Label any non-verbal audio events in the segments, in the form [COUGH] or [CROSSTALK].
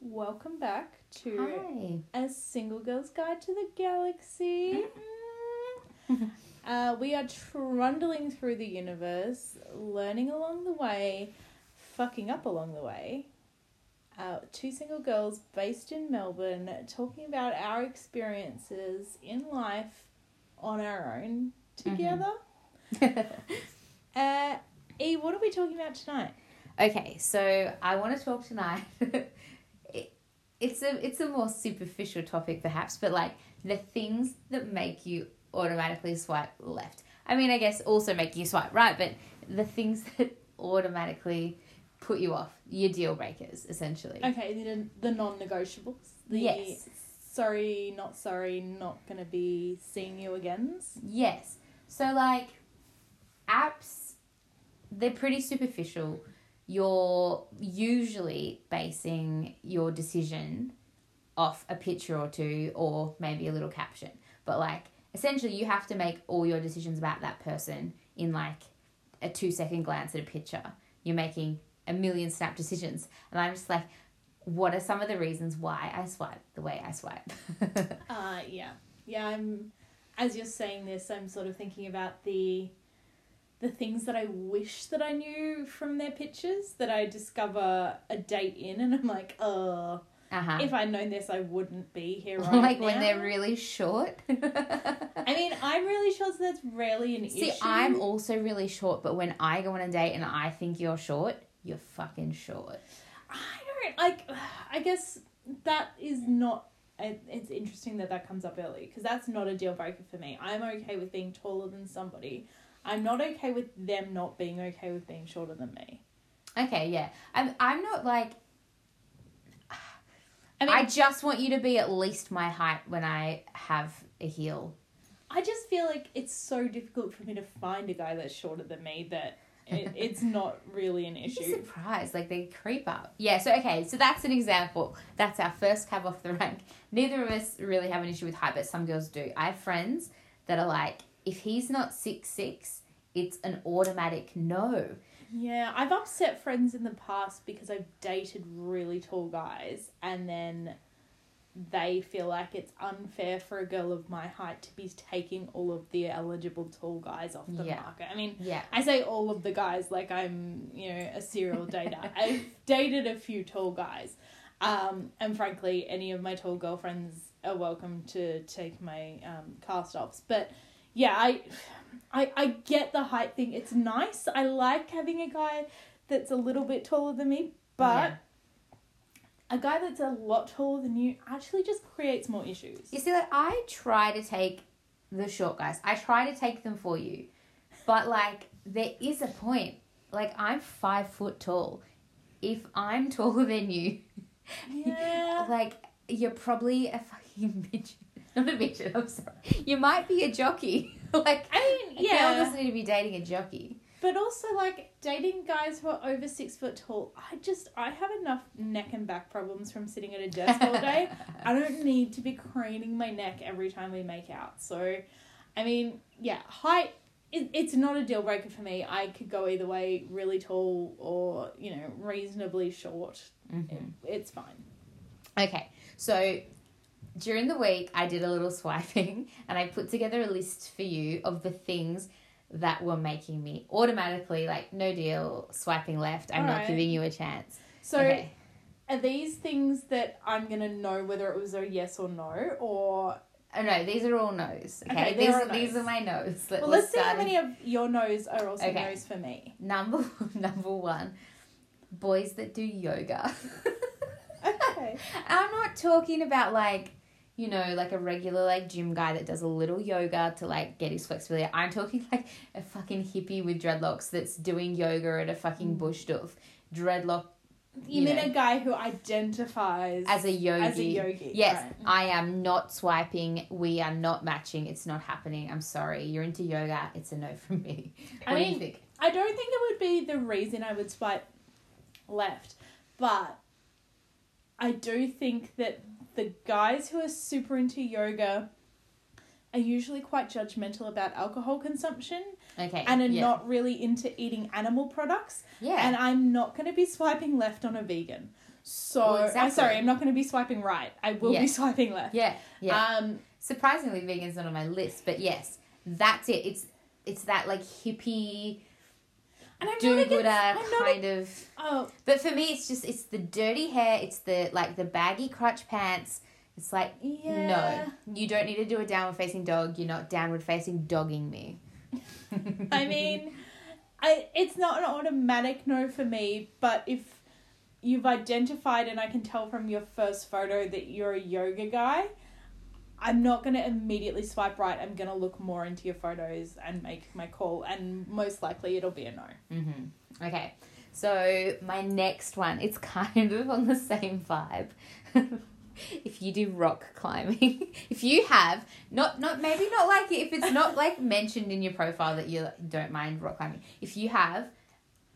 welcome back to Hi. A Single Girl's Guide to the Galaxy. Mm. [LAUGHS] uh, we are trundling through the universe, learning along the way, fucking up along the way. Uh, two single girls based in Melbourne talking about our experiences in life on our own together. [LAUGHS] Uh, E, what are we talking about tonight? okay, so I want to talk tonight. It, it's a it's a more superficial topic, perhaps, but like the things that make you automatically swipe left. I mean, I guess also make you swipe right, but the things [LAUGHS] that automatically put you off, your deal breakers, essentially. Okay, the, the non negotiables. The Yes. sorry, not sorry, not gonna be seeing you again. Yes. So like apps they're pretty superficial. You're usually basing your decision off a picture or two or maybe a little caption. But like essentially you have to make all your decisions about that person in like a 2 second glance at a picture. You're making a million snap decisions and I'm just like what are some of the reasons why I swipe the way I swipe? [LAUGHS] Uh, yeah, yeah. I'm as you're saying this, I'm sort of thinking about the the things that I wish that I knew from their pictures that I discover a date in, and I'm like, oh, uh-huh. if I'd known this, I wouldn't be here right like now. when they're really short. [LAUGHS] I mean, I'm really short, so that's rarely an See, issue. See, I'm also really short, but when I go on a date and I think you're short, you're fucking short. I don't like. [SIGHS] I guess that is not. It's interesting that that comes up early because that's not a deal breaker for me. I'm okay with being taller than somebody. I'm not okay with them not being okay with being shorter than me. Okay, yeah. I'm I'm not like I mean, I just want you to be at least my height when I have a heel. I just feel like it's so difficult for me to find a guy that's shorter than me that [LAUGHS] it, it's not really an issue. surprised, like they creep up. Yeah, so okay, so that's an example. That's our first cab off the rank. Neither of us really have an issue with height, but some girls do. I have friends that are like, if he's not six six, it's an automatic no. Yeah, I've upset friends in the past because I've dated really tall guys and then they feel like it's unfair for a girl of my height to be taking all of the eligible tall guys off the Yeah. market. I mean, Yeah. I say all of the guys like I'm, you know, a serial dater. [LAUGHS] I've dated a few tall guys. Um, and frankly, any of my tall girlfriends are welcome to take my um, cast offs. But yeah, I, I, I get the height thing. It's nice. I like having a guy that's a little bit taller than me, but Yeah. a guy that's a lot taller than you actually just creates more issues. You see, like I try to take the short guys. I try to take them for you, but like there is a point. Like I'm five foot tall. If I'm [LAUGHS] taller than you, Yeah. [LAUGHS] like you're probably a fucking [LAUGHS] midget. Not a midget. I'm sorry. You might be a jockey. [LAUGHS] like I mean, a girl yeah. doesn't need to be dating a jockey. But also, like dating guys who are over six foot tall, I just I have enough neck and back problems from sitting at a desk all day. [LAUGHS] I don't need to be craning my neck every time we make out. So, I mean, yeah, height. It, it's not a deal breaker for me. I could go either way, really tall or you know reasonably short. Mhm. It, it's fine. Okay, so during the week, I did a little [LAUGHS] swiping and I put together a list for you of the things that were making me automatically like, no deal, swiping left. I'm not Alright. giving you a chance. So, okay. are these things that I'm gonna know whether it was a yes or no, or Oh no, these are all no's. Okay, Okay, these, all these are my no's. Let, well, let's see how many of your no's are also Okay. no's for me. Number [LAUGHS] number one, boys that do yoga. [LAUGHS] Okay. I'm not talking about like, you know, like a regular like gym guy that does a little yoga to like get his flexibility. I'm talking like a fucking hippie with dreadlocks that's doing yoga at a fucking mm. bush stuff. Dreadlock You, You mean know. a guy who identifies as a yogi. as a yogi? Yes, right. Mm. I am not swiping. We are not matching. It's not happening. I'm sorry. You're into yoga. It's a no from me. [LAUGHS] I What do you mean- think? I don't think it would be the reason I would swipe left, but I do think that the guys who are super into yoga are usually quite judgmental about alcohol consumption Okay. and are yeah. not really into eating animal products. Yeah. And I'm not going to be swiping left on a vegan. So, Well, I'm sorry, I'm not going to be swiping right. I will Yeah. be swiping left. Yeah, yeah. Um, Surprisingly, vegan's not on my list, but yes, that's it. It's it's that like hippie and I'm do gooder kind of. Oh, But for me, it's just it's the dirty hair. It's the like the baggy crotch pants. It's like yeah. no, you don't need to do a downward facing dog. You're not downward facing dogging me. [LAUGHS] I mean, I it's not an automatic no for me, but if you've identified and I can tell from your first photo that you're a yoga guy, I'm not going to immediately swipe right. I'm going to look more into your photos and make my call and most likely it'll be a no. Mm-hmm. Okay, so my next one, it's kind of on the same vibe. [LAUGHS] if you do rock climbing, [LAUGHS] if you have not not maybe not like if it's not like mentioned in your profile that you don't mind rock climbing. If you have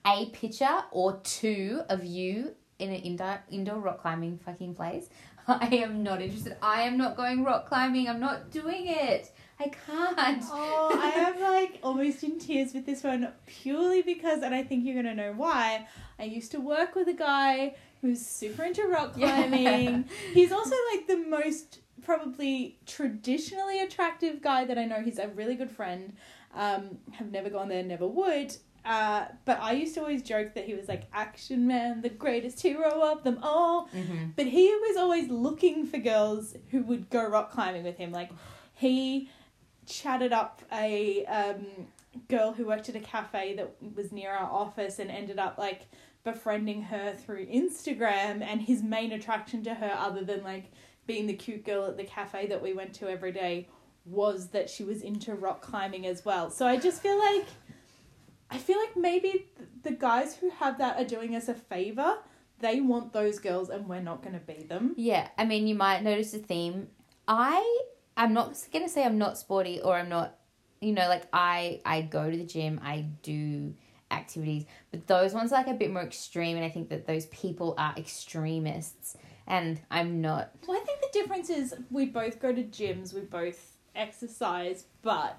a picture or two of you in an indoor indoor rock climbing fucking place, [LAUGHS] I am not interested. I am not going rock climbing. I'm not doing it. I can't. Oh, I am like almost in tears with this one purely because, and I think you're gonna know why. I used to work with a guy who's super into rock [LAUGHS] Yeah. climbing. He's also like the most probably traditionally attractive guy that I know. He's a really good friend. Um, have never gone there, never would. Uh, but I used to always joke that he was like action man, the greatest hero of them all. Mm-hmm. But he was always looking for girls who would go rock climbing with him. Like he chatted up a um, girl who worked at a cafe that was near our office and ended up like befriending her through Instagram. And his main attraction to her, other than like being the cute girl at the cafe that we went to every day, was that she was into rock climbing as well. So I just feel like. I feel like maybe the guys who have that are doing us a favor. They want those girls, and we're not going to be them. Yeah, I mean, you might notice a theme. I I'm not gonna say I'm not sporty or I'm not, you know, like I I go to the gym, I do activities, but those ones are like a bit more extreme, and I think that those people are extremists, and I'm not. Well, I think the difference is we both go to gyms, we both exercise, but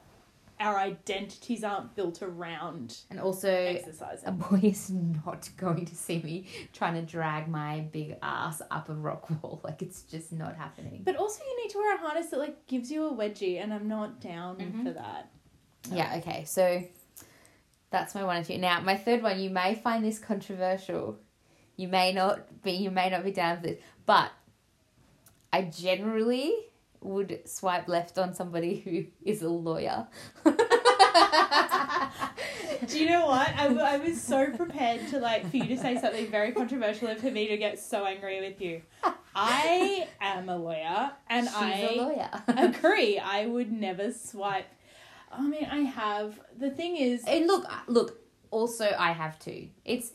our identities aren't built around And also, exercising. a boy is not going to see me trying to drag my big ass up a rock wall. [LAUGHS] Like it's just not happening. But also, you need to wear a harness that like gives you a wedgie, and I'm not down Mhm. for that. Yeah, okay. So that's my one and two. Now, my third one, you may find this controversial. You may not be you may not be down for this. But I generally would swipe left on somebody who is a lawyer. Do you know what? I, w- I was so prepared to like for you to say something very controversial and for me to get so angry with you. I am a lawyer, and She's I a lawyer. agree. I would never swipe. I mean, I have. The thing is, and look, uh, look, also I have to. It's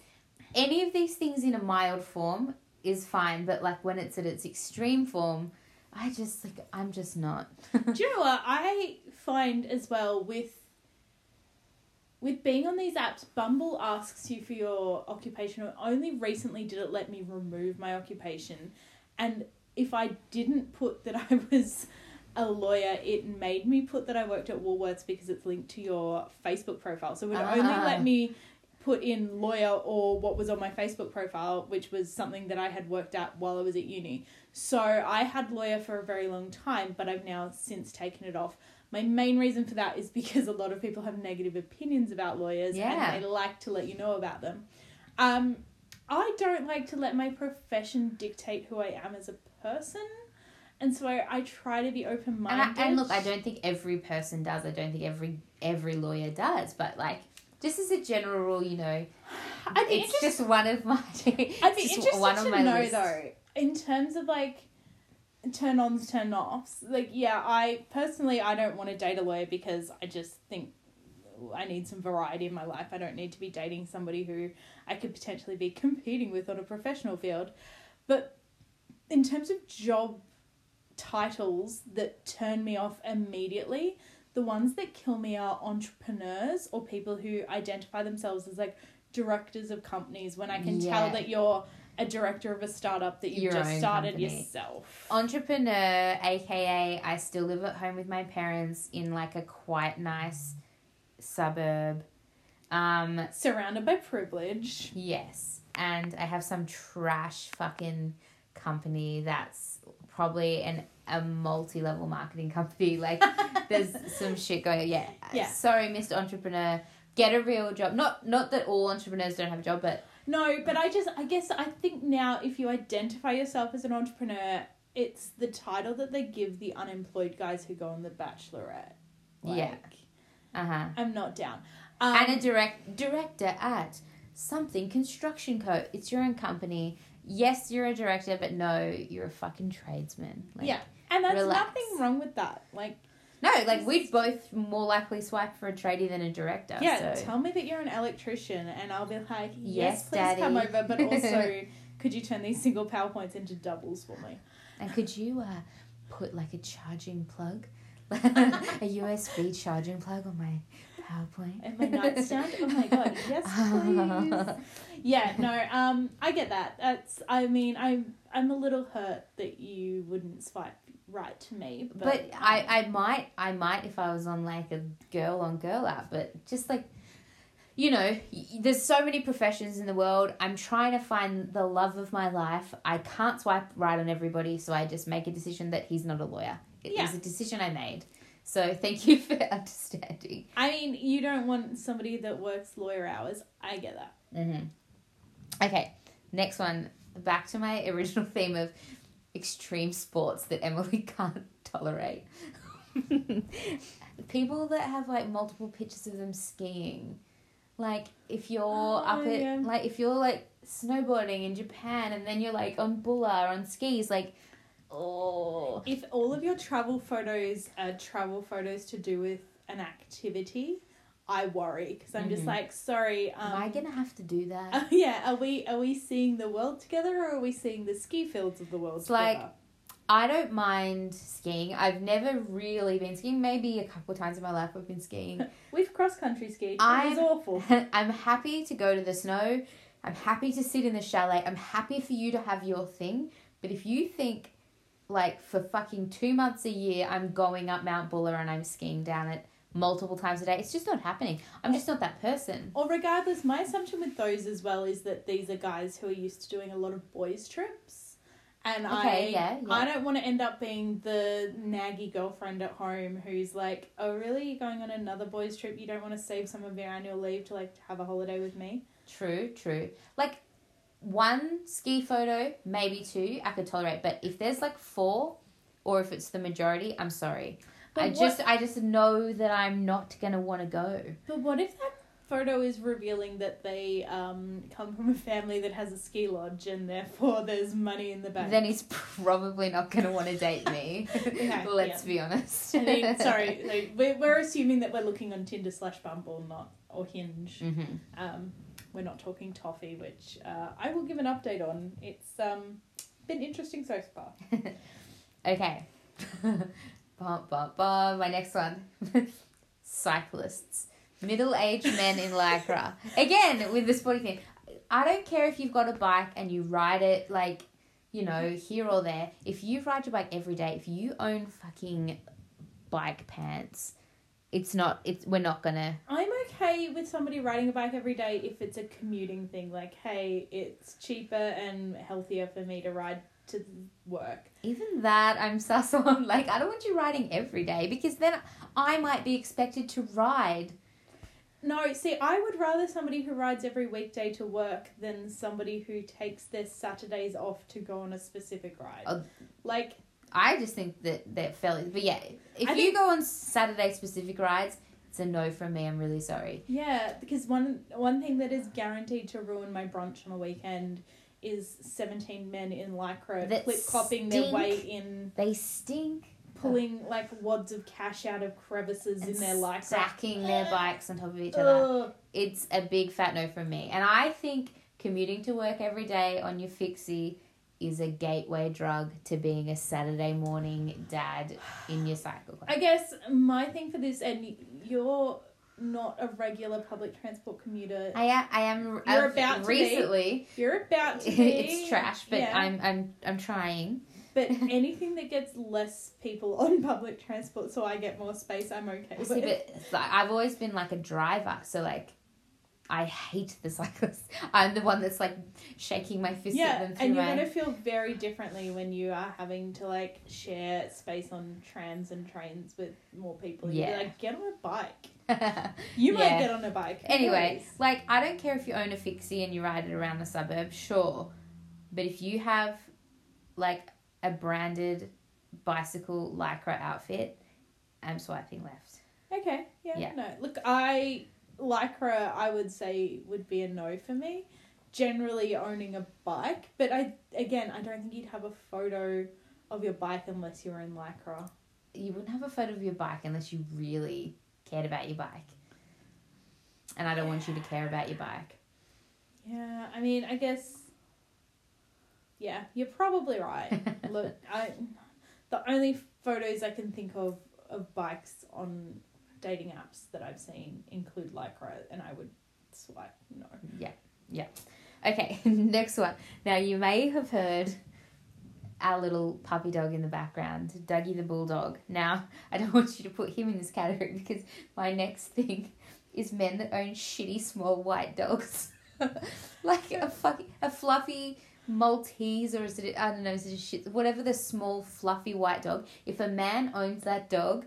any of these things in a mild form is fine, but like when it's at its extreme form, I just like I'm just not. [LAUGHS] do you know what I find as well with with being on these apps? Bumble asks you for your occupation. Only recently did it let me remove my occupation, and if I didn't put that I was a lawyer, it made me put that I worked at Woolworths because it's linked to your Facebook profile. So it would only Ah. let me put in lawyer or what was on my Facebook profile, which was something that I had worked at while I was at uni. So I had lawyer for a very long time, but I've now since taken it off. My main reason for that is [LAUGHS] because a lot of people have negative opinions about lawyers Yeah. and they like to let you know about them. Um, I don't like to let my profession dictate who I am as a person. And so I, I try to be open minded. I, and look, I don't think every person does. I don't think every every lawyer does. But like, just as a general rule, you know, I'd it's just one of my. [LAUGHS] I'd be interested one of to my know lists. though, in terms of like turn ons, turn offs. Like, yeah, I personally I don't want to date a lawyer because I just think I need some variety in my life. I don't need to be dating somebody who I could potentially be [LAUGHS] competing with on a professional field. But in terms of job titles that turn me off immediately, the ones that kill me are entrepreneurs or people who identify themselves as like directors of companies when I can tell that you're a director of a startup that Your just started company. yourself. Entrepreneur, aka I still live at home with my parents in like a quite nice suburb. Um, Surrounded by privilege. yes. and I have some trash fucking company that's probably an a multi level marketing company. [LAUGHS] Like there's some shit going. Yeah. Yeah. Sorry, Mr. Entrepreneur. Get a real job. Not not that all entrepreneurs don't have a job, but No, but I just I guess I think now if you identify yourself as an entrepreneur, it's the title that they give the unemployed guys who go on the Bachelorette. Yeah. uh huh. I'm not down. Um, and a direct director at something construction co. It's your own company. Yes, you're a director, but no, you're a fucking tradesman. Like, yeah, and that's relax. nothing wrong with that. Like, No, like we'd both more likely swipe for a tradie than a director. yeah, so. tell me that you're an electrician, and I'll be like, yes, Yes, please Daddy. come over, but [LAUGHS] also. Could you turn these single powerpoints into doubles for me? And could you uh, put like a charging plug, [LAUGHS] a USB charging plug on my PowerPoint? And my nightstand? Oh my god, [LAUGHS] yes, please. yeah, no, um, I get that. That's, I mean, I'm, I'm a little hurt that you wouldn't swipe right to me, but, But I, I might, I might if I was on like a girl on girl app. But just like, you know, there's so many professions in the world. I'm trying to find the love of my life. I can't swipe right on everybody, so I just make a decision that he's not a lawyer. It Yeah. was a decision I made. So thank you [LAUGHS] for understanding. I mean, you don't want somebody that works lawyer hours. I get that. Mm-hmm. Okay, next one. Back to my original [LAUGHS] theme of extreme sports that Emily [LAUGHS] can't tolerate. [LAUGHS] People that have like multiple pictures of them skiing. Like if you're Oh, up at yeah. like if you're like snowboarding in Japan and then you're like on Buller or on skis, like oh If all of your travel photos are travel photos to do with an activity, I worry because I'm just Mhm. like, sorry. Um, am I gonna have to do that? uh, [LAUGHS] yeah, are we are we seeing the world together or are we seeing the ski fields of the world It's together? like- I don't mind skiing. I've never really been skiing. Maybe a couple of times in my life I've been skiing. [LAUGHS] We've cross country skied. It I'm- was awful. [LAUGHS] I'm happy to go to the snow. I'm happy to sit in the chalet. I'm happy for you to have your thing. But if you think, like, for fucking two months a year, I'm going up Mount Buller and I'm skiing down it multiple times a day, it's just not happening. I'm just not that person. Or regardless, my assumption with those as well is that these are guys who are used to doing a lot of boys trips. And I yeah, yeah. I don't want to end up being the naggy girlfriend at home who's like, "Oh, really? You're going on another boys trip? You don't want to save some of your annual leave to like have a holiday with me?" True, true. Like, one ski photo, maybe two, I could tolerate. But if there's like four, or if it's the majority, I'm sorry. But I what- just, I just know that I'm not gonna want to go. But what if that photo is revealing that they um, come from a family that has a ski lodge and therefore there's money in the bank? then he's probably not going to want to date me. [LAUGHS] Okay, [LAUGHS] Let's yeah. be honest. I mean, [LAUGHS] sorry, like, we're, we're assuming that we're looking on Tinder slash Bumble, not or Hinge. hmm Um, we're not talking Toffee, which uh, I will give an update on. It's um, been interesting so far. Okay. Bum, bum, bum. My next one. [LAUGHS] Cyclists. Middle aged men in Lycra. Again, with the sporty thing. I don't care if you've got a bike and you ride it like, you know, here or there. If you ride your bike every day, if you own fucking bike pants, it's not, it's, we're not gonna, I'm okay with somebody riding a bike every day if it's a commuting thing. Like, hey, it's cheaper and healthier for me to ride to work. Even that, I'm [LAUGHS] sus on. Like, I don't want you riding every day because then I might be expected to ride. No, see, I would rather somebody who rides every weekday to work than somebody who takes their Saturdays off to go on a specific ride. Oh. Like, I just think that they're fairly. But yeah, if I you think- go on Saturday specific rides, it's a no from me. I'm really sorry. yeah, because one one thing that is guaranteed to ruin my brunch on a weekend is 17 men in lycra That clip clopping their stink. way in, They stink. pulling like wads of cash out of crevices in their lycra. stacking their uh, bikes on top of each other. Ugh. It's a big fat no from me. And I think commuting to work every day on your fixie is a gateway drug to being a Saturday morning dad in your cycle. I guess my thing for this, and y- you're not a regular public transport commuter. I am. I am. You're I've- about to be. recently. You're about [LAUGHS] to be. it's trash, but yeah. I'm. I'm. I'm trying. But [LAUGHS] anything that gets less people on [LAUGHS] public transport, so I get more space, I'm okay. See, with. but like, I've always been like a driver, so like, I hate the cyclists. I'm the one that's like shaking my fist at them and you're my. gonna feel very differently when you are having to like share space on trams and trains with more people. Yeah. like, get on a bike. [LAUGHS] You might Yeah. get on a bike. Anyway, knows? like I don't care if you own a fixie and you ride it around the suburb, sure. But if you have like a branded bicycle lycra outfit, I'm swiping left. Okay, yeah, Yeah. no. Look, I lycra. I would say would be a no for me. Generally, owning a bike, but I again, I don't think you'd have a photo of your bike unless you're in lycra. You wouldn't have a photo of your bike unless you really cared about your bike. And I don't want you to care about your bike. Yeah, I mean, I guess. Yeah, you're probably right. [LAUGHS] Look, I the only photos I can think of of bikes on dating apps that I've seen include lycra, and I would swipe no. Yeah, yeah. Okay, [LAUGHS] next one. Now you may have heard our little puppy dog in the background, Dougie the bulldog. Now I don't [LAUGHS] want you to put him in this category because my next thing is men that own shitty small white dogs, [LAUGHS] like a fucking a fluffy Maltese or is it I don't know is it shit whatever the small fluffy white dog. If a man owns that dog,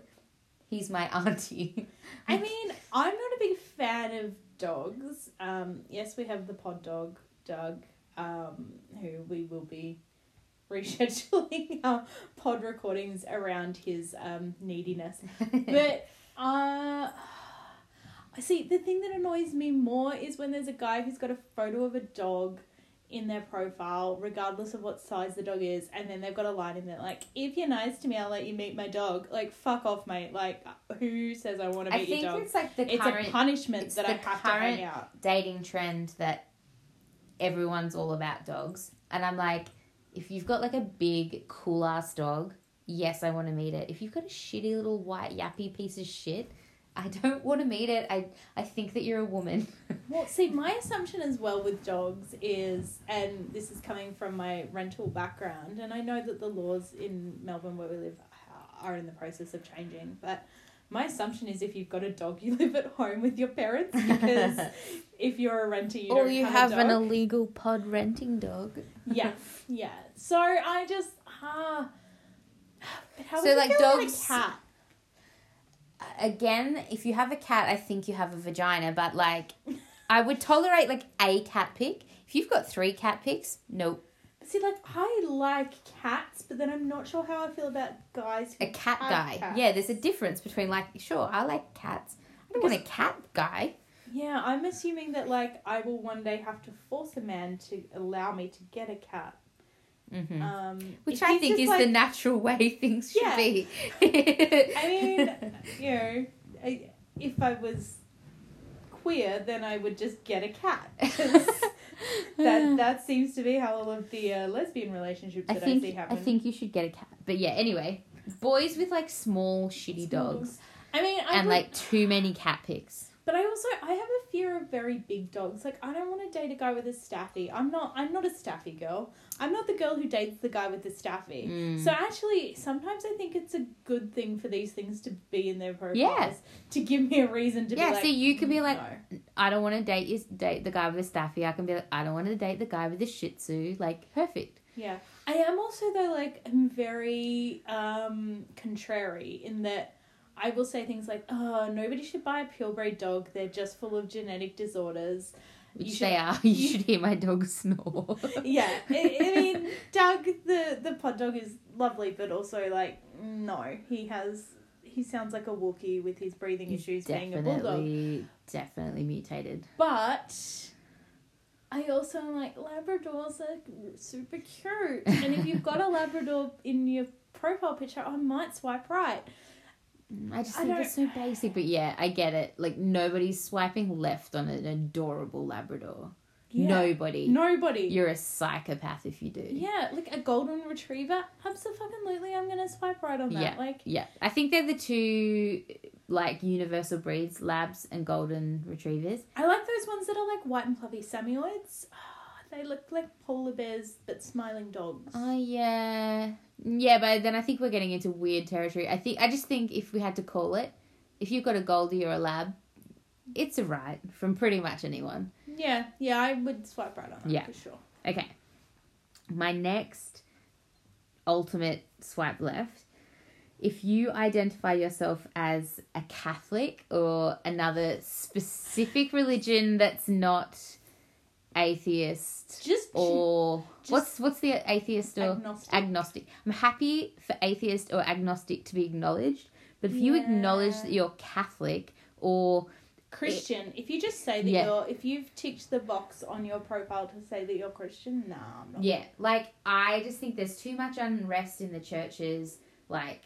he's my [LAUGHS] auntie. I mean, I'm not a big fan of dogs. Um, yes, we have the pod dog, Doug, um, who we will be rescheduling our pod recordings around his um, neediness. [LAUGHS] But uh, I see the thing that annoys me more is when there's a guy who's got a photo of a dog in their profile, regardless of what size the dog is, and then they've got a line in there like, "If you're nice to me, I'll let you meet my dog." Like, fuck off, mate. Like, who says I want to I meet think your dog? it's like the It's current a punishment that I have to hang out. dating trend that everyone's all about dogs. And I'm like, if you've got like a big, cool ass dog, yes, I want to meet it. If you've got a shitty little white yappy piece of shit, I don't [LAUGHS] want to meet it. I I think that you're a woman. [LAUGHS] Well, see, my assumption as well with dogs is, and this is coming from my rental background, and I know that the laws in Melbourne where we live are in the process of changing, but my assumption is if you've got a dog, you [LAUGHS] live at home with your parents because [LAUGHS] if you're a renter, you or don't you have, have a an illegal pod renting dog. yeah, [LAUGHS] yeah. So I just, ah. but how So, like, dogs- a cat? Again, if you have a cat, I think you have a vagina, but like, I would tolerate like a cat pic. If you've got three cat pics, nope. See, like I like cats, but then I'm not sure how I feel about guys A cat guy. cats. Yeah, there's a difference between like, sure, I like cats. I don't want a cat guy. Yeah, I'm assuming that like I will one day have to force a man to allow me to get a cat. hmm Um, Which I think is like- the natural way [LAUGHS] things should Yeah. be. I mean, you know, I, if I was queer, then I would just get a cat. [LAUGHS] that [SIGHS] that seems to be how all of the uh, lesbian relationships I that I, think see I think you should get a cat. But yeah, anyway, boys with like small shitty Small. dogs I mean, I and would- like too many cat pics. But I also I have a fear of very big dogs. Like I don't want to date a guy with a staffy. I'm not I'm not a staffy girl. I'm not the girl who dates the guy with the staffy. Mm. So actually, sometimes I think it's a good thing for these things to be in their profiles Yeah. to give me a reason to Yeah, be like. so you could be like, no. I don't want to date you, date the guy with the staffy. I can be like, I don't want to date the guy with the Shih Tzu. Like, perfect. Yeah, I am also though like I'm very um contrary in that I will say things like, "Oh, nobody should buy a purebred dog. They're just full of genetic disorders." Which You should- they are. [LAUGHS] You, should hear my dog snore. [LAUGHS] yeah, I, I [LAUGHS] mean, Doug, the the pod dog is lovely, but also like, no, he has he sounds like a Wookiee with his breathing He's issues, being a bulldog. definitely, definitely mutated. But I also am like Labradors are super cute, and if you've got a Labrador in your profile picture, I might swipe right. I just I think it's so basic, but yeah, I get it. Like nobody's swiping left on an adorable Labrador. Yeah. Nobody. Nobody. You're a psychopath if you do. yeah, like a golden retriever. Absolutely, I'm gonna swipe right on that. Yeah. Like, Yeah, I think they're the two like universal breeds, labs and golden retrievers. I like those ones that are like white and fluffy Samoyeds. [SIGHS] they look like polar bears but smiling dogs. Oh yeah, yeah, but then I think we're getting into weird territory. I think I just think if we had to call it, if you've got a goldie or a lab, it's a right from pretty much anyone. Yeah, yeah, I would swipe right on that Yeah. for sure. Okay. My next ultimate swipe left. If you identify yourself as a Catholic or another specific religion that's not atheist Just or Just- what's what's the atheist or agnostic. agnostic. I'm happy for atheist or agnostic to be acknowledged, but if you acknowledge that you're Catholic or Christian. If you just say that Yeah. you're, if you've ticked the box on your profile to say that you're Christian, nah, I'm not. Yeah, like I just think there's too much unrest in the churches. Like,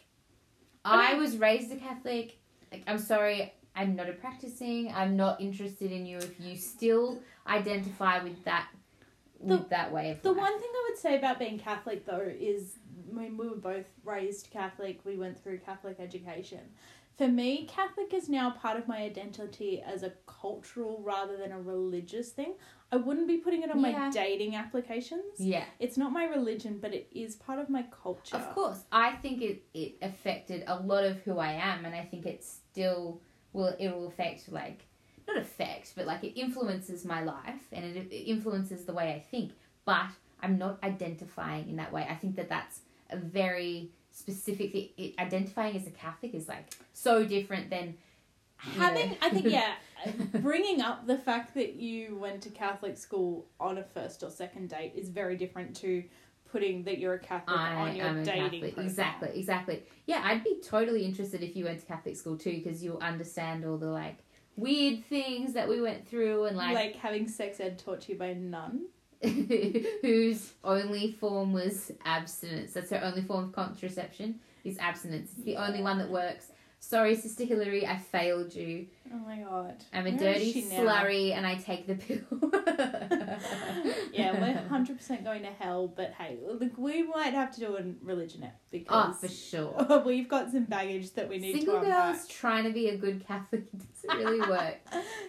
I I was raised a Catholic. Like, I'm sorry, I'm not a practicing. I'm not interested in you if you still identify with that with that way of The life. one thing I would say about being Catholic though is when we were both raised Catholic, we went through Catholic education. For me, Catholic is now part of my identity as a cultural rather than a religious thing. I wouldn't be putting it on Yeah. my dating applications. Yeah, It's not my religion, but it is part of my culture. of course. I think it it affected a lot of who I am, and I think it still will. It will affect like not affect, but like it influences my life and it, it influences the way I think. But I'm not identifying in that way. I think that that's a very specific thing. It, identifying as a Catholic is like so different than Having, know. I think, yeah, [LAUGHS] bringing up the fact that you went to Catholic school on a first or second date is very different to putting that you're a Catholic I on your dating. Exactly, exactly. Yeah, I'd be totally interested if you went to Catholic school too, because you'll understand all the like weird things that we went through and Like, like, having sex ed taught to you by a [LAUGHS] nun. whose only form was abstinence. That's her only form of contraception is abstinence. It's the only one that works. Sorry, Sister Hillary, I failed you. Oh my god. I'm a Where dirty slurry and I take the pill. [LAUGHS] yeah, we're hundred percent going to hell, but hey, look, we might have to do a religion app Oh, because for sure. [LAUGHS] we've got some baggage that we need Single to unpack. girls trying to be a good Catholic [LAUGHS] doesn't really work.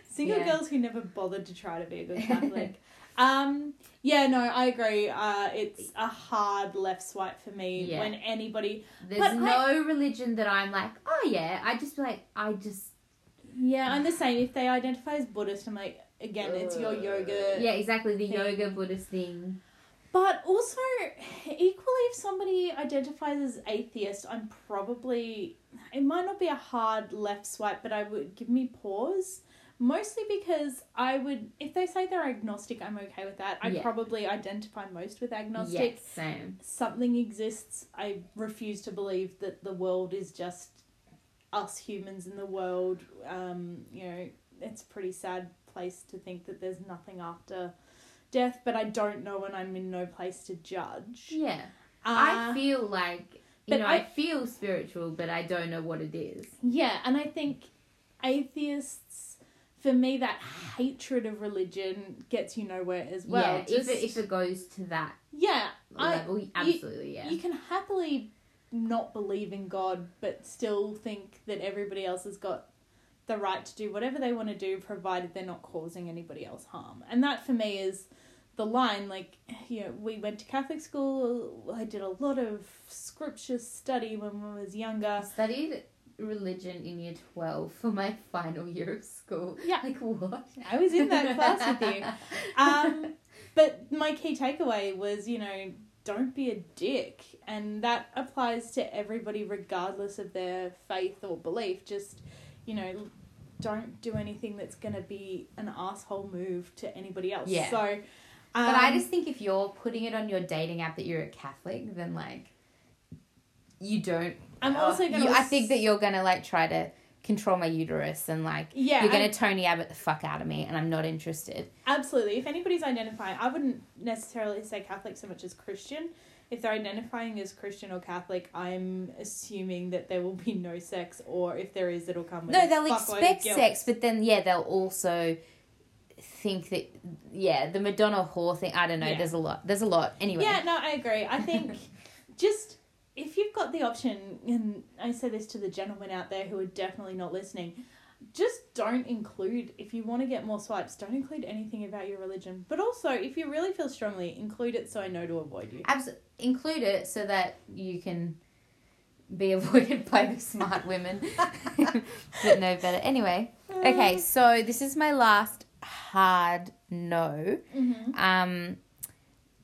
Single Yeah. girls who never bothered to try to be a good Catholic. Um, yeah, no, I agree. Uh, it's a hard left swipe for me Yeah. when anybody. There's But no religion that I'm like, oh yeah. I just be like, I just Yeah, I'm the same. If they identify as Buddhist, I'm like, again, it's your yoga. yeah, exactly the thing. yoga Buddhist thing. But also, equally, if somebody identifies as atheist, I'm probably. It might not be a hard left swipe, but I would give me pause. Mostly because I would. If they say they're agnostic, I'm okay with that. I Yeah. probably identify most with agnostic. Yes, same. Something exists. I refuse to believe that the world is just us humans in the world. Um, you know, it's a pretty sad place to think that there's nothing after death, but I don't know and I'm in no place to judge. Yeah, Uh, I feel like you but know I, I- feel spiritual, but I don't know what it is. yeah, and I think atheists, for me, that hatred of religion gets you nowhere as well. yeah, Just- if it if it goes to that yeah, I, level, absolutely, yeah. you can happily not believe in God, but still think that everybody else has got the right to do whatever they want to do, provided they're not causing anybody else harm. And that for me is the line. Like, you know, we went to Catholic school. I did a lot of scripture study when I was younger. studied religion in year twelve for my [LAUGHS] final year of school. Yeah. like what? I was in that class with you. [LAUGHS] Um, but my key takeaway was, you know, don't be a dick. And that applies to everybody, regardless of their faith or belief. Just, you know, don't do anything that's going to be an asshole move to anybody else. Yeah. So, um, But I just think if you're putting it on your dating app that you're a Catholic, then like you don't. I'm uh, also gonna. you-. I think that you're gonna like try to control my uterus and like Yeah, you're gonna I- Tony Abbott the fuck out of me, and I'm not interested. Absolutely. If anybody's identifying, I wouldn't necessarily say Catholic so much as Christian. If they're identifying as Christian or Catholic, I'm assuming that there will be no sex, or if there is, it'll come with No, they'll expect sex, but then yeah, they'll also think that yeah, the Madonna whore thing. I don't know. Yeah. There's a lot. There's a lot. Anyway. Yeah, no, I agree. I think [LAUGHS] just if you've got the option, and I say this to the gentlemen out there who are definitely not listening, just don't include, if you want to get more swipes, don't include anything about your religion. But also, if you really feel strongly, include it so I know to avoid you. Abs- include it so that you can be [LAUGHS] avoided by the smart women [LAUGHS] that know better. Anyway, okay, so this is my last hard no. Mhm. Um,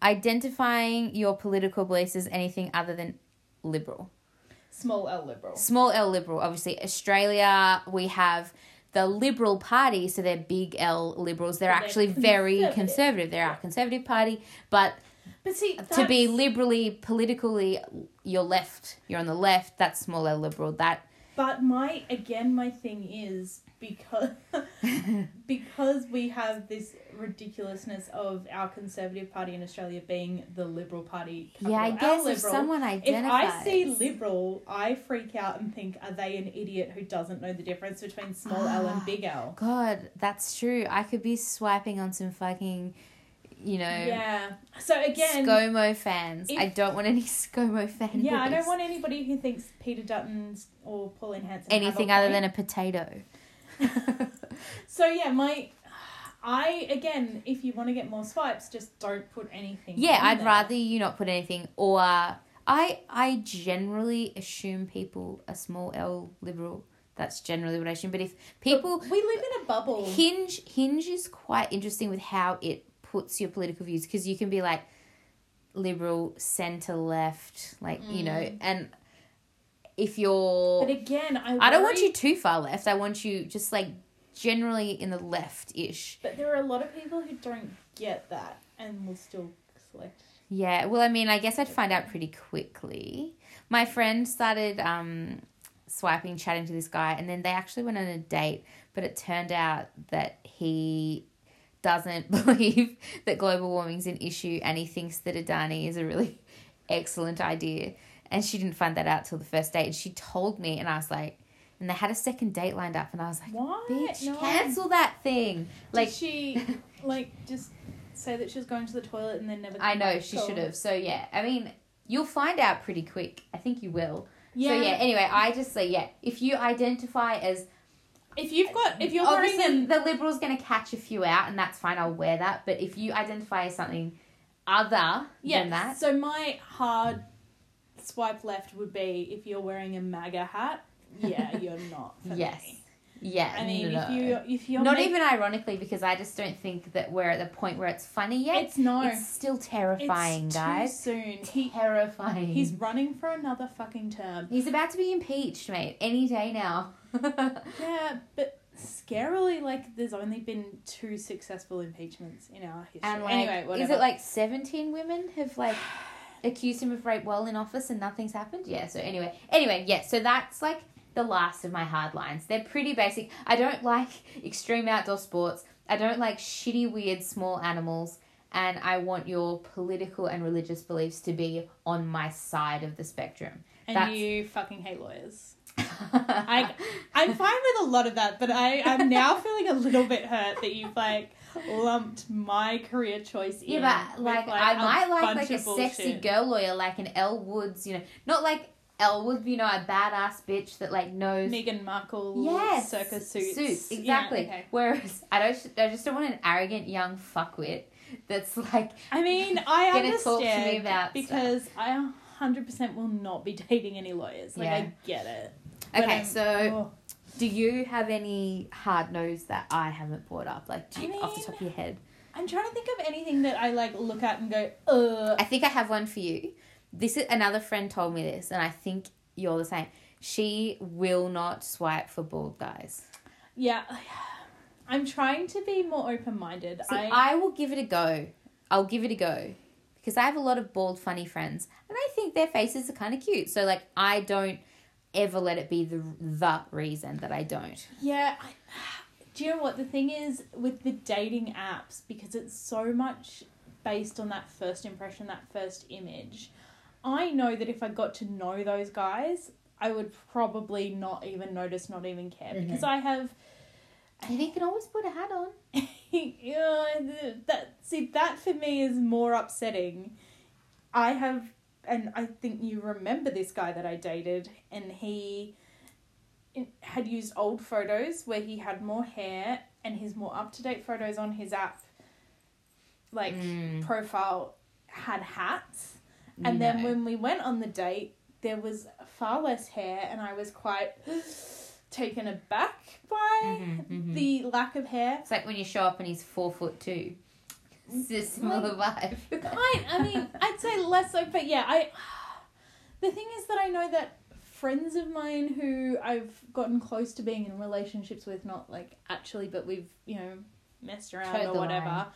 identifying your political beliefs as anything other than liberal. Small L liberal. Small L liberal. Obviously, Australia, we have the Liberal Party, so they're big L liberals. They're they're actually very conservative. conservative. They're our conservative party, but But see, to be liberally politically you're left you're on the left that's small l liberal that But my again, my thing is because [LAUGHS] because we have this ridiculousness of our Conservative Party in Australia being the Liberal Party. yeah i guess if liberal, someone If I see liberal, I freak out and think, are they an idiot who doesn't know the difference between small L and big L? [GASPS] god that's true i could be swiping on some fucking you know Yeah. So again, ScoMo fans. if- I don't want any [LAUGHS] ScoMo fans. yeah, I don't want anybody who thinks Peter Dutton's or Pauline Hanson anything other than a potato. [LAUGHS] So yeah, my. I again, if you want to get more swipes, just don't put anything. yeah, I'd there. rather you not put anything. Or I I generally assume people are small L liberal. That's generally what I assume. But if But people we live in a bubble. Hinge Hinge is quite interesting with how it puts your political views because you can be like liberal, center, left, like you know, Mm. and if you're, But again, I I don't want you too far left. I want you just like generally in the left ish. But there are a lot of people who don't get that and will still select. Yeah, well, I mean, I guess I'd find out pretty quickly. My friend started um, swiping, chatting to this guy, and then they actually went on a date, but it turned out that he doesn't [LAUGHS] believe that global warming's an issue and he thinks that Adani is a really [LAUGHS] excellent idea. And she didn't find that out till the first date. And she told me, and I was like, and they had a second date lined up, and I was like, What? bitch, No. cancel that thing. Like Like, she, [LAUGHS] like just say that she was going to the toilet and then never. I know she should have. So yeah, I mean, you'll find out pretty quick. I think you will. Yeah. So yeah. Anyway, I just say yeah. If you identify as If you've got, if you're obviously wearing the liberals going to catch a few out, and that's fine. I'll wear that. But if you identify as something other yeah. than that, So my hard swipe left would be if you're wearing a MAGA hat. Yeah, [LAUGHS] you're not. For yes, Me. Yeah. I mean, no. if you if you're not make- even ironically, because I just don't think that we're at the point where it's funny yet. It's no. It's still terrifying, it's guys. Too soon. He terrifying. he's running for another fucking term. He's about to be impeached, mate. Any day now. [LAUGHS] Yeah, but scarily, like there's only been two successful impeachments in our history. And like, anyway, is it like seventeen women have like accused him of rape while in office and nothing's happened? Yeah. So anyway, anyway, yeah. So that's like the last of my hard lines. They're pretty basic. I don't like extreme outdoor sports. I don't like shitty, weird, small animals. And I want your political and religious beliefs to be on my side of the spectrum. and that's- you fucking hate lawyers. [LAUGHS] I I'm fine with a lot of that, but I I'm now feeling a little bit hurt that you've like lumped my career choice in. Yeah, but with, like, I might like like a sexy girl lawyer, like an Elle Woods, you know, not like Elle Woods, you know, a badass bitch that like knows. Meghan Markle Yes, circus suits. Suits, Yeah, exactly. okay. Whereas I don't, I just don't want an arrogant young fuckwit that's like, I mean, [LAUGHS] I understand talk to me about because I hundred percent will not be [LAUGHS] dating any lawyers. Like Yeah. I get it. But okay. I'm- So, oh. do you have any hard nose that I haven't brought up, like do I you, off the top of your head? I'm trying to think of anything that I like look at and go, uh. I think I have one for you. This is another friend told me this, and I think you're the same. She will not swipe for bald guys. Yeah, [SIGHS] I'm trying to be more open minded. I, I will give it a go. I'll give it a go because I have a lot of bald, funny friends, and I think their faces are kind of cute. So, like, I don't ever let it be the the reason that I don't. yeah. I, [SIGHS] do you know what the thing is with the dating apps because it's so much based on that first impression, that first image. I know that if I got to know those guys, I would probably not even notice, not even care Mhm. because I have. And you can always put a hat on. [LAUGHS] yeah, that see that for me is more upsetting. I have, and I think you remember this guy that I dated, and he had used old photos where he had more hair, and his more up to date photos on his app, like Mm. profile, had hats. And then when we went on the date, there was far less hair, and I was quite [GASPS] taken aback by Mhm, mhm. the lack of hair. It's like when you show up and he's four foot two. It's a similar vibe. Kind, I mean, [LAUGHS] I'd say less so, but yeah, I. [SIGHS] The thing is that I know that friends of mine who I've gotten close to being in relationships with, not like actually, but we've you know messed around Towed or whatever, line.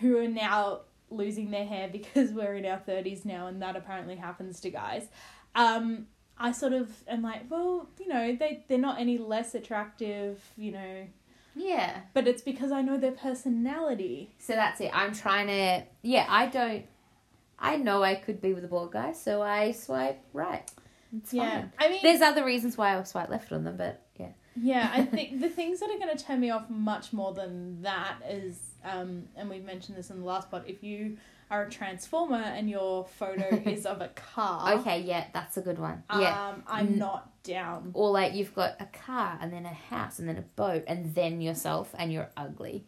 who are now losing their hair because [LAUGHS] we're in our thirties now, and that apparently happens to guys. Um, I sort of am like, well, you know, they they're not any less attractive, you know, yeah. but it's because I know their personality. So that's it. I'm trying to. Yeah, I don't. I know I could be with a bald guy, so I swipe right. It's Yeah, fine. I mean, There's other reasons why I swipe left on them, but yeah. Yeah, I [LAUGHS] think the things that are going to turn me off much more than that is, um, and we've mentioned this in the last pod, if you are a transformer and your photo [LAUGHS] is of a car, Okay, yeah, that's a good one. Yeah. um, I'm Mm. not down. Or like you've got a car and then a house and then a boat and then yourself and you're ugly.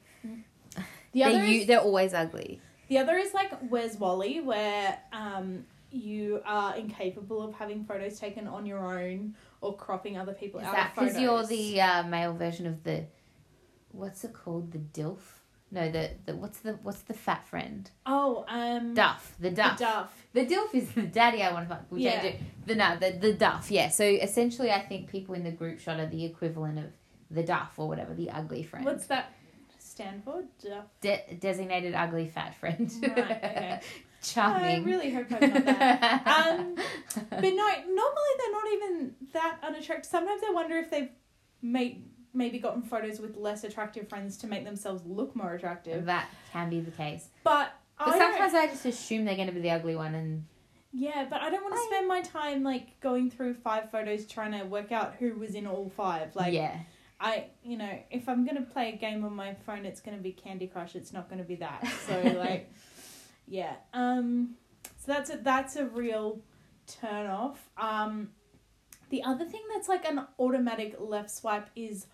The other, they're, is, you, they're always ugly. the other is like Where's Wally, where um, you are incapable of having photos taken on your own or cropping other people Is out that because you're the uh, male version of the what's it called? The DILF? No, the, the what's the what's the fat friend? oh um Duff. The the Duff. Duff. The DILF is the daddy I want to fuck. We Yeah. the no the the Duff. Yeah. So essentially, I think people in the group shot are the equivalent of the Duff or whatever the ugly friend. What's that stand for? Duff. De- designated ugly fat friend. Right, okay. [LAUGHS] Charming. I really hope I'm not that. Um, [LAUGHS] But no, normally they're not even that unattractive. Sometimes I wonder if they've made maybe gotten photos with less attractive friends to make themselves look more attractive. that can be the case. But, But I sometimes I just assume they're going to be the ugly one, and yeah, but I don't want to spend my time like going through five photos trying to work out who was in all five. Like yeah, I, you know, if I'm gonna play a game on my phone, it's gonna be Candy Crush. It's not gonna be that. So [LAUGHS] like, yeah. Um, so that's a that's a real turn off. Um, the other thing that's like an automatic left swipe is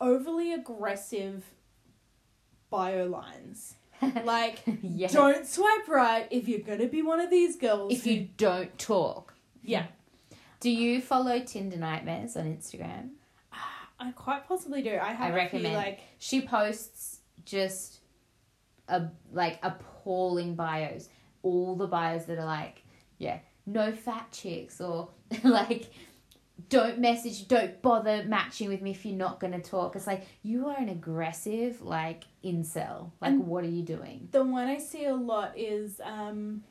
overly aggressive bio lines. [LAUGHS] Like, yeah. don't swipe right if you're gonna be one of these girls. if who- you don't talk, yeah, do you follow Tinder Nightmares on Instagram? I quite possibly do. I have I a few, recommend. like She posts just a like appalling bios. All the bios that are like, yeah, no fat chicks or [LAUGHS] like don't message, don't bother matching with me if you're not gonna talk. It's like you are an aggressive like incel. Like And- what are you doing? The one I see a lot is um,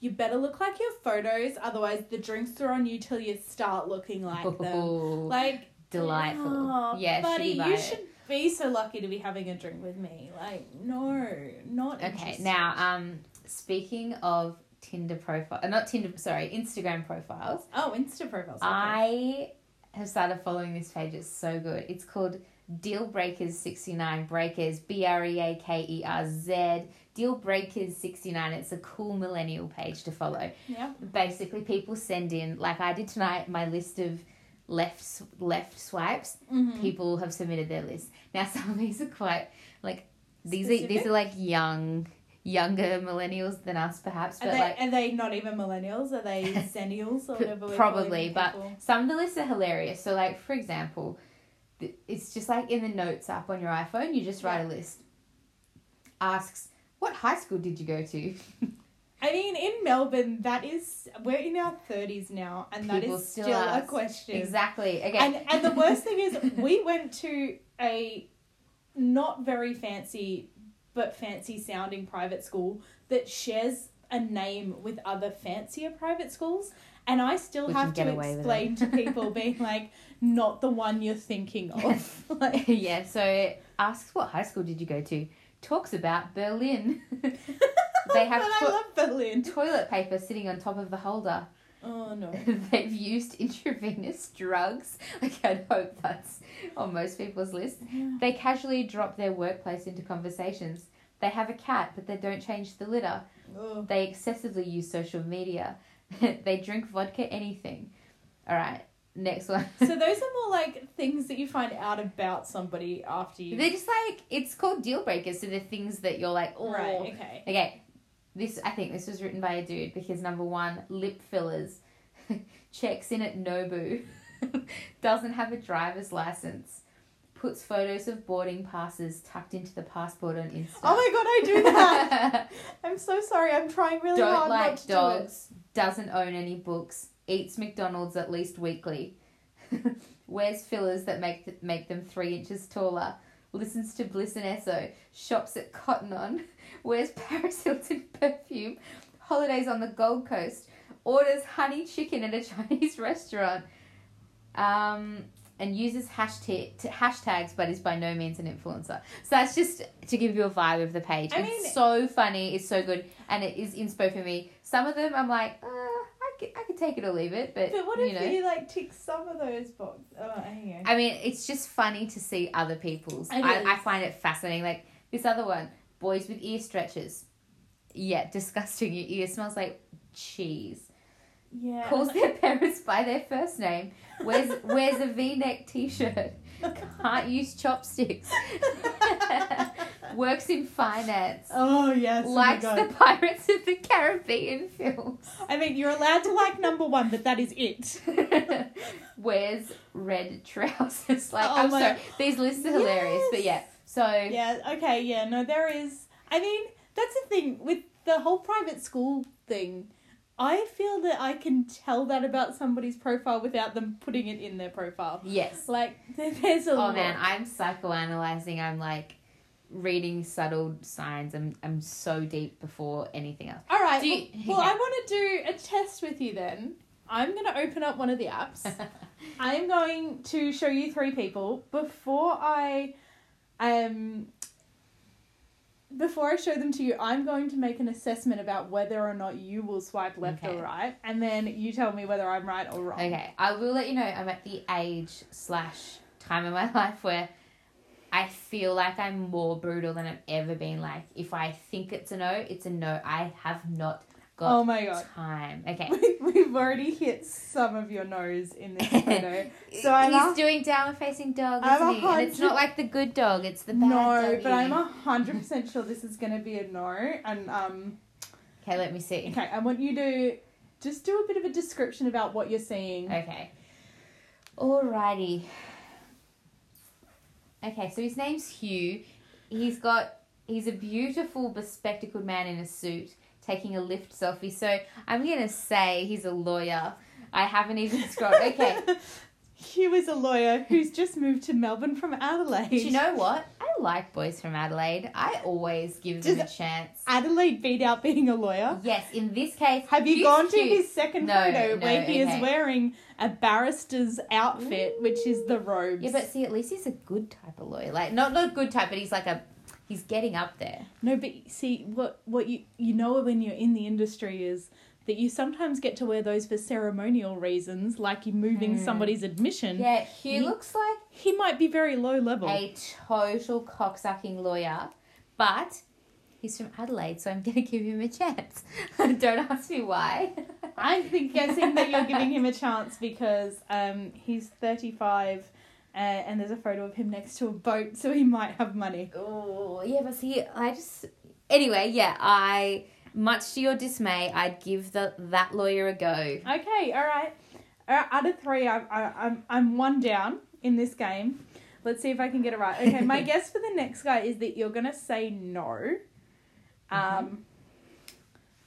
you better look like your photos, otherwise the drinks are on you till you start looking like them. Like delightful. oh, yeah, buddy, you should be so lucky to be having a drink with me. Like, no, not Okay, interested. now um speaking of Tinder profile, uh, not Tinder, sorry, Instagram profiles. oh, Insta profiles. okay. I have started following this page. It's so good. It's called Deal Breakers 69 Breakers, B R E A K E R Z. Deal Breakers 69. It's a cool millennial page to follow. yeah. Basically, people send in, like I did tonight, my list of left left swipes. Mm-hmm. People have submitted their list. Now, [LAUGHS] some of these are quite like these are these are like young younger millennials than us perhaps Are but they, like are they not even millennials? Are they [LAUGHS] zennials or whatever? probably but people? some of the lists are hilarious so like for example it's just like in the notes app on your iphone you just write a list asks what high school did you go to I mean, in Melbourne, that is we're in our thirties now, and that People is still still, a question. exactly okay And and the worst [LAUGHS] thing is, we went to a not very fancy, but fancy sounding private school that shares a name with other fancier private schools. And I still We have to explain to people being like, not the one you're thinking of. [LAUGHS] like, [LAUGHS] yeah so it asks what high school did you go to talks about berlin [LAUGHS] They have to- Berlin. toilet paper sitting on top of the holder Oh no. [LAUGHS] they've used intravenous drugs. [LAUGHS] Like I'd hope that's on most people's list. They casually drop their workplace into conversations. They have a cat, but they don't change the litter. Ugh. They excessively use social media. [LAUGHS] they drink vodka anything. All right, next one. so those are more like things that you find out about somebody after you. They're just like it's called deal breakers. So they're things that you're like, oh, Right. Okay. Okay, this I think this was written by a dude because number one, lip fillers. [LAUGHS] checks in at Nobu, [LAUGHS] doesn't have a driver's license, puts photos of boarding passes tucked into the passport on Insta. Oh my god, I do that. [LAUGHS] I'm so sorry. I'm trying really Don't hard not like to dogs, doesn't own any books, eats McDonald's at least weekly, wears fillers that make th- make them three inches taller, listens to Bliss and Eso, shops at Cotton On, [LAUGHS] wears Paris Hilton [LAUGHS] perfume, holidays on the Gold Coast, orders honey chicken at a [LAUGHS] Chinese restaurant, um, and uses hashtag t- hashtags, but is by no means an influencer. So that's just to give you a vibe of the page. I it's mean- so funny, it's so good, and it is inspo for me. Some of them I'm like, uh, I could, take it or leave it, but, But what you if know. you like tick some of those boxes? Oh, hang on. I mean, it's just funny to see other people's. I. I find it fascinating. Like this other one, boys with ear stretchers. Yeah, [LAUGHS] disgusting. Your ear smells like cheese. Yeah. Calls their parents by their first name. Wears wears a V-neck T-shirt. [LAUGHS] Can't use chopsticks. [LAUGHS] Works in finance. Oh yes. oh likes God. the Pirates of the Caribbean films. I mean, you're allowed to like number one, but that is it. [LAUGHS] wears red trousers. Like Oh I'm my- sorry, these lists are hilarious. But yeah, so Yeah. Okay. Yeah. No, there is. I mean, that's the thing with the whole private school thing. I feel that I can tell that about somebody's profile without them putting it in their profile. yes. Like [LAUGHS] there's a Oh lot. man, I'm psychoanalyzing. I'm like reading subtle signs. I'm I'm so deep before anything else. All right. You- well, well. I want to do a test with you then. I'm going to open up one of the apps. [LAUGHS] I am going to show you three people before I um before I show them to you, I'm going to make an assessment about whether or not you will swipe left Okay. or right, and then you tell me whether I'm right or wrong. okay, I will let you know. I'm at the age slash time in my [LAUGHS] life where I feel like I'm more brutal than I've ever been. Like if I think it's a no, it's a no. I have not got Oh my god. time. Okay. [LAUGHS] We've already hit some of your nose in this [LAUGHS] photo. So I'm He's a- doing downward facing dog, I'm isn't he? And it's not like the good dog; it's the bad No, doggy. but I'm a hundred percent sure this is going to be a no. And um, Okay, let me see. okay, I want you to just do a bit of a description about what you're seeing. Okay. Alrighty. Okay, so his name's Hugh. He's got he's a beautiful bespectacled man in a suit taking a lift selfie. So I'm gonna say he's a lawyer. I haven't even scrolled. Okay. [LAUGHS] Hugh is a lawyer who's just moved to Melbourne from Adelaide. Do you know what? I like boys from Adelaide. I always give them a chance. Adelaide beat out being a lawyer? Yes, in this case, Have you gone to cute. his second No, photo no, where he okay. is wearing a barrister's outfit, which is the robes? Yeah, but see, at least he's a good type of lawyer. Like not not good type, but he's like a he's getting up there. no, but see what what you you know when you're in the industry is that you sometimes get to wear those for ceremonial reasons, like you moving Hmm. somebody's admission. Yeah, Hugh He- looks like He might be very low level. a total cocksucking lawyer, but he's from Adelaide, so I'm gonna [LAUGHS] give him a chance. [LAUGHS] Don't ask me why. [LAUGHS] I'm guessing that you're giving him a chance because um, he's 35 uh, and there's a photo of him next to a boat, so he might have money. Oh yeah, but see, I just anyway, yeah, I much to your dismay, I'd give the that lawyer a go. Okay, all right. Out of three, I, I, I'm I'm one down in this game. Let's see if I can get it right. Okay, my [LAUGHS] guess for the next guy is that you're gonna say no. Um,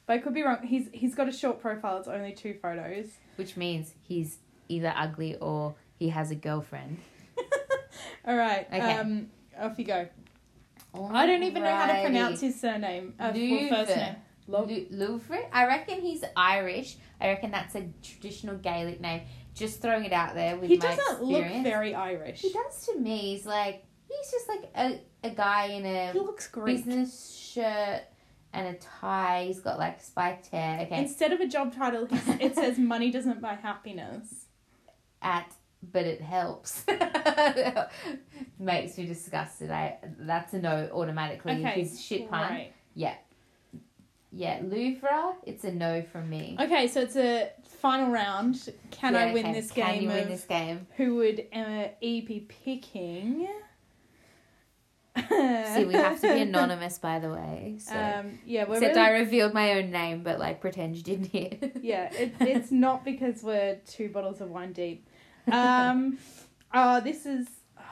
but I could be wrong. He's he's got a short profile. It's only two photos. Which means he's either ugly or he has a girlfriend. [LAUGHS] All right. Okay. Um, off you go. I don't even know how to pronounce his surname. Uh, first name. Lu- Louvre? I reckon he's Irish. I reckon that's a traditional Gaelic name. Just throwing it out there with He my doesn't look very Irish. He does to me. He's like he's just like a, a guy in a He looks Greek. business shirt and a tie. He's got like spiked hair. Okay, Instead of a job title, he's, it says "Money doesn't buy happiness." at but it helps. [LAUGHS] Makes me disgusted. I that's a no automatically. Okay, His shit pun. great. Yeah, Louvre. It's a no from me. Okay, so it's a final round. Can Yeah, I win okay. this Can game? you win this game? Who would Emma E be picking? See, we have to be [LAUGHS] anonymous, by the way. So. Um, yeah, we're Except really, I revealed my own name, but like pretend you didn't hear. [LAUGHS] yeah, it, it's not because we're two bottles of wine deep. Um, [LAUGHS] oh, this is. [SIGHS]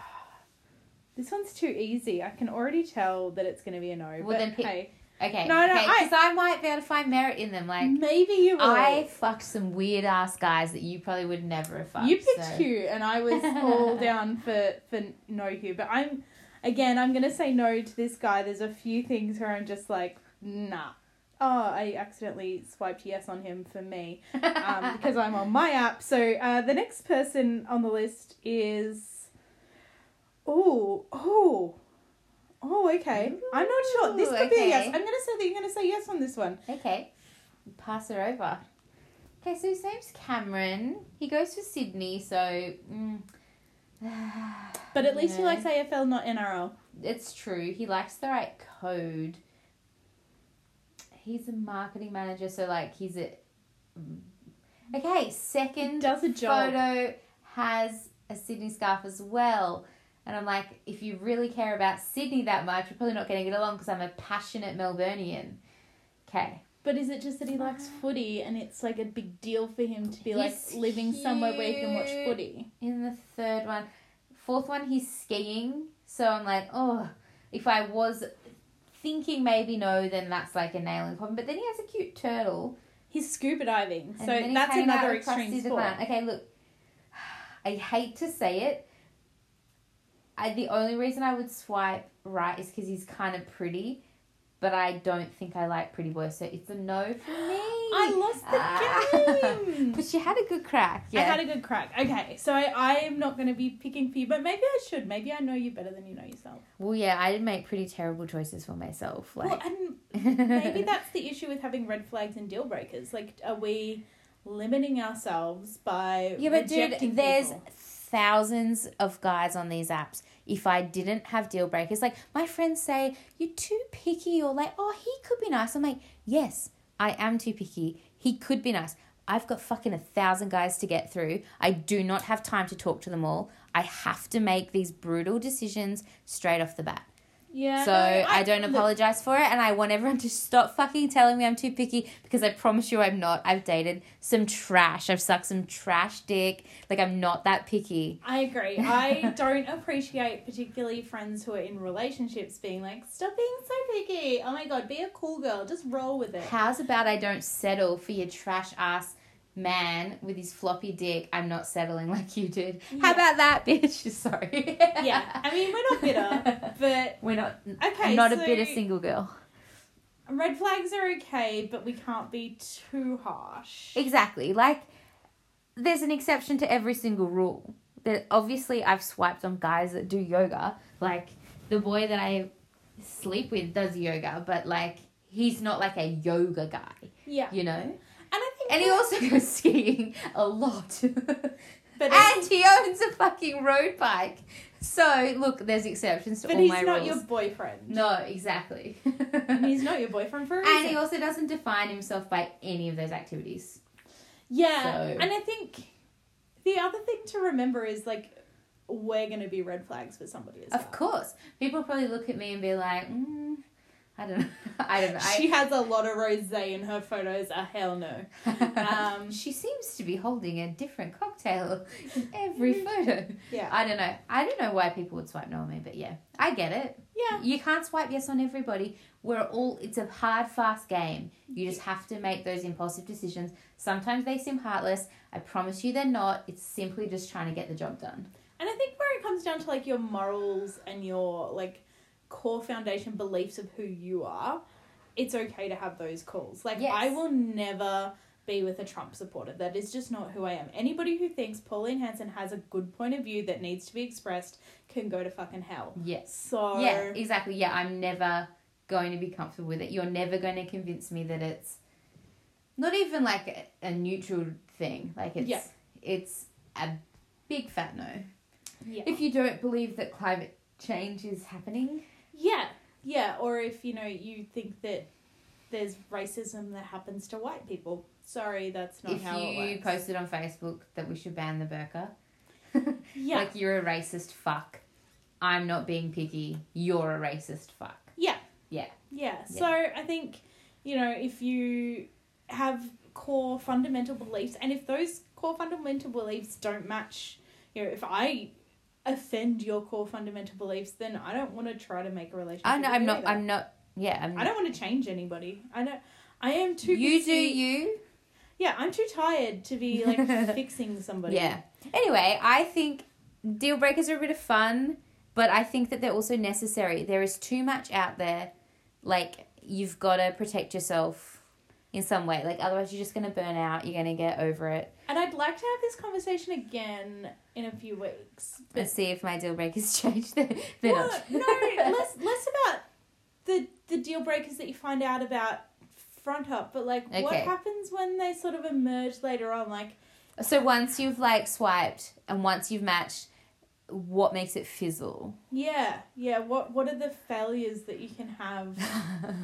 This one's too easy. I can already tell that it's going to be a no. Well, but then pick- hey, Okay. No, no, okay, I- Because I might be able to find merit in them. Like, maybe you will. I fucked some weird ass guys that you probably would never have fucked. you picked so. Hugh, and I was all [LAUGHS] down for for no Hugh. But I'm again, I'm gonna say no to this guy. There's a few things where I'm just like, nah. Oh, I accidentally swiped yes on him for me um, [LAUGHS] because I'm on my app. So uh, the next person on the list is, oh, oh, oh, okay. I'm not sure. This Ooh, could be a yes. I'm gonna say that you're gonna say yes on this one. Okay. Pass her over. Okay, so his name's Cameron. He goes for Sydney, so. Mm, [SIGHS] But at least he likes AFL, not NRL. It's true. He likes the right code. He's a marketing manager, so like he's a. Okay, second Does a job. photo has a Sydney scarf as well. And I'm like, if you really care about Sydney that much, you're probably not going to get along because I'm a passionate Melburnian. Okay. But is it just that he likes ah. footy and it's like a big deal for him to be like He's living somewhere where he can watch footy? In the third one, fourth one, he's skiing. So I'm like, oh, if I was thinking maybe no, then that's like a nailing problem. But then he has a cute turtle. He's scuba diving, And so that's another extreme sport. Okay, look, [SIGHS] I hate to say it. I, the only reason I would swipe right is because he's kind of pretty, but I don't think I like pretty boys, so it's a no for me. [GASPS] I lost the Ah. [LAUGHS] game. but she had a good crack. Yeah. I had a good crack. Okay, so I, I am not going to be picking for you, but maybe I should. Maybe I know you better than you know yourself. well, yeah, I did make pretty terrible choices for myself. Well, Like, and [LAUGHS] maybe that's the issue with having red flags and deal breakers. Like, are we limiting ourselves by Yeah, but dude, rejecting there's people? Thousands of guys on these apps. If I didn't have deal breakers, like my friends say, you're too picky, or like, oh, he could be nice. I'm like, yes, I am too picky. He could be nice. I've got fucking a thousand guys to get through. I do not have time to talk to them all. I have to make these brutal decisions straight off the bat. Yeah. So no, I, don't look, apologize for it, and I want everyone to stop fucking telling me I'm too picky because I promise you I'm not. I've dated some trash. I've sucked some trash dick. Like I'm not that picky. I agree. I [LAUGHS] don't appreciate particularly friends who are in relationships being like, "Stop being so picky." Oh my god, be a cool girl. Just roll with it. How's about I don't settle for your trash ass man with his floppy dick? I'm not settling like you did. How about that, bitch? [LAUGHS] Sorry. Yeah, I mean we're not bitter, [LAUGHS] but We're not. Okay, I'm not so- a bitter single girl. red flags are okay, but we can't be too harsh. Exactly. Like, there's an exception to every single rule. That obviously I've swiped on guys that do yoga. Like the boy that I sleep with does yoga, but like he's not like a yoga guy, Yeah, you know. And I think, And he also goes [LAUGHS] skiing a lot. but and he owns a fucking road bike. So look, there's exceptions to but all he's not your boyfriend. No, exactly. He's [LAUGHS] not your boyfriend for a And he also doesn't define himself by any of those activities. Yeah, So- and I think the other thing to remember is like we're gonna be red flags for somebody as Of well. course, people probably look at me and be like, mm, I don't know, [LAUGHS] I don't know. She has a lot of rosé in her photos. A hell no. [LAUGHS] Um, she seems to be holding a different cocktail in every photo. Yeah. I don't know. I don't know why people would swipe no on me, but yeah, I get it. Yeah. You can't swipe yes on everybody. We're all. It's a hard, fast game. You just have to make those impulsive decisions. Sometimes they seem heartless. I promise you, they're not. It's simply just trying to get the job done. And I think where it comes down to like your morals and your like core foundation beliefs of who you are, it's okay to have those calls. Like Yes. I will never be with a Trump supporter. That is just not who I am. Anybody who thinks Pauline Hanson has a good point of view that needs to be expressed can go to fucking hell. Yes. So Yeah, exactly. Yeah, I'm never going to be comfortable with it. You're never going to convince me that it's not even like a, a neutral thing. Like it's Yeah. it's a big fat no. yeah. If you don't believe that climate change is happening, Yeah, yeah. Or if you know you think that there's racism that happens to white people. Sorry, that's not if how you it works. posted on Facebook that we should ban the burqa, [LAUGHS] yeah, like you're a racist fuck. I'm not being picky. You're a racist fuck. Yeah. Yeah. Yeah. Yeah. So I think, you know, if you have core fundamental beliefs and if those core fundamental beliefs don't match, you know, if I offend your core fundamental beliefs, then I don't want to try to make a relationship. I know. I'm not. either. I'm not. Yeah. I'm. I don't want to change anybody. I know. I am too. You do you. Yeah, I'm too tired to be like [LAUGHS] fixing somebody. Yeah. Anyway, I think deal breakers are a bit of fun, but I think that they're also necessary. There is too much out there. Like you've got to protect yourself in some way. Like otherwise, you're just gonna burn out. You're gonna get over it. And I'd like to have this conversation again in a few weeks. Let's see if my deal breakers [LAUGHS] change. They're, they're Well, no, less less about the the deal breakers that you find out about front up, but like what happens when they sort of emerge later on? Like, So once you've like swiped and once you've matched, what makes it fizzle? yeah, yeah. What what are the failures that you can have? [LAUGHS]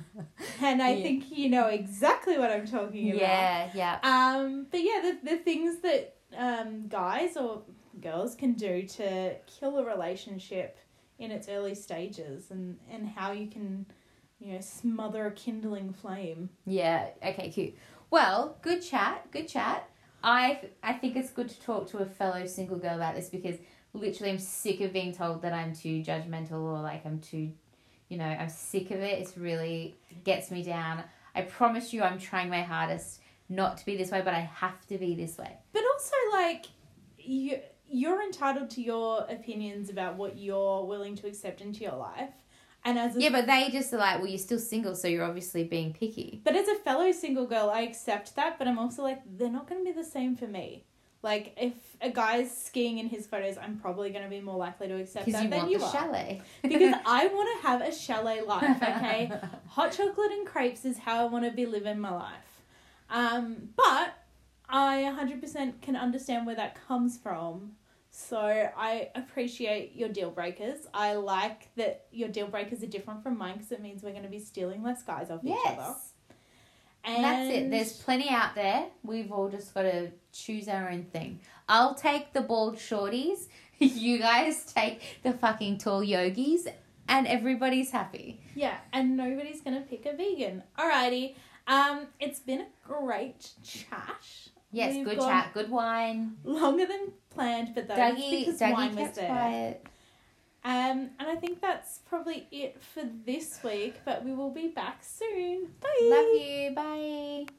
And I Yeah. think you know exactly what I'm talking about. yeah, yeah. Um, but yeah, the the things that um guys or girls can do to kill a relationship in its early stages, and and how you can, you know, smother a kindling flame. Yeah. Okay. Cute. Well, good chat. Good chat. I I think it's good to talk to a fellow single girl about this because literally I'm sick of being told that I'm too judgmental or like I'm too, you know, I'm sick of it. It's really gets me down. I promise you, I'm trying my hardest not to be this way, but I have to be this way. But also, like, you you're entitled to your opinions about what you're willing to accept into your life, and as a Yeah, but they just are like, well, you're still single, so you're obviously being picky. But as a fellow single girl, I accept that, but I'm also like, they're not going to be the same for me. Like, if a guy's skiing in his photos, I'm probably going to be more likely to accept that you than want you the are. chalet. because [LAUGHS] I want to have a chalet life, okay? [LAUGHS] Hot chocolate and crepes is how I want to be living my life. Um, but I 100% can understand where that comes from. So I appreciate your deal breakers. I like that your deal breakers are different from mine because it means we're going to be stealing less guys off each other. And that's it. There's plenty out there. We've all just got to choose our own thing. I'll take the bald shorties. [LAUGHS] You guys take the fucking tall yogis, and everybody's happy. Yeah, and nobody's gonna pick a vegan. Alrighty. Um, it's been a great chat. Yes, We've good chat, good wine. Longer than planned, but that's Dougie, because Dougie wine was there. quiet. Um, and I think that's probably it for this week. But we will be back soon. Bye. Love you. Bye.